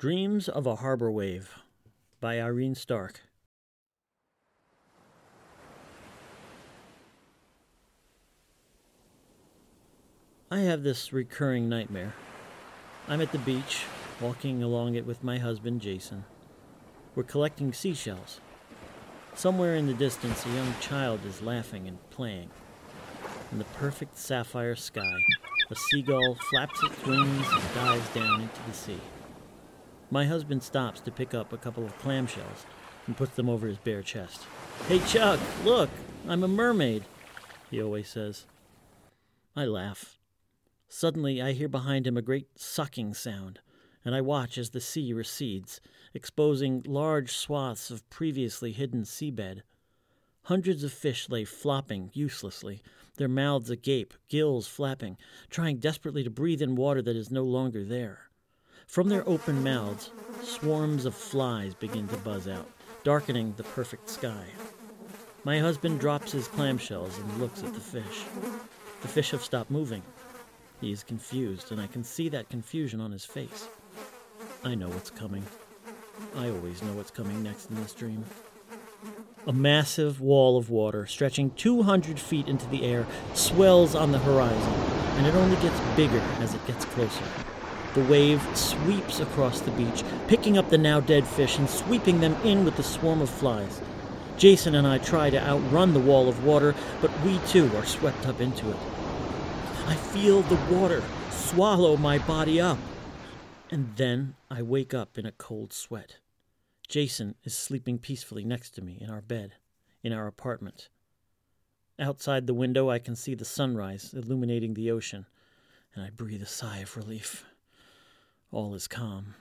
Dreams of a Harbor Wave by Irene Stark. I have this recurring nightmare. I'm at the beach, walking along it with my husband, Jason. We're collecting seashells. Somewhere in the distance, a young child is laughing and playing. In the perfect sapphire sky, a seagull flaps its wings and dives down into the sea. My husband stops to pick up a couple of clamshells and puts them over his bare chest. Hey, Chuck, look, I'm a mermaid, he always says. I laugh. Suddenly, I hear behind him a great sucking sound, and I watch as the sea recedes, exposing large swaths of previously hidden seabed. Hundreds of fish lay flopping uselessly, their mouths agape, gills flapping, trying desperately to breathe in water that is no longer there. From their open mouths, swarms of flies begin to buzz out, darkening the perfect sky. My husband drops his clamshells and looks at the fish. The fish have stopped moving. He is confused, and I can see that confusion on his face. I know what's coming. I always know what's coming next in this dream. A massive wall of water, stretching 200 feet into the air, swells on the horizon, and it only gets bigger as it gets closer. The wave sweeps across the beach, picking up the now dead fish and sweeping them in with the swarm of flies. Jason and I try to outrun the wall of water, but we too are swept up into it. I feel the water swallow my body up. And then I wake up in a cold sweat. Jason is sleeping peacefully next to me in our bed, in our apartment. Outside the window, I can see the sunrise illuminating the ocean, and I breathe a sigh of relief. All is calm.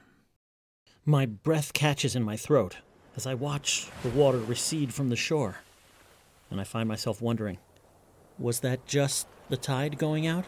My breath catches in my throat as I watch the water recede from the shore, and I find myself wondering was that just the tide going out?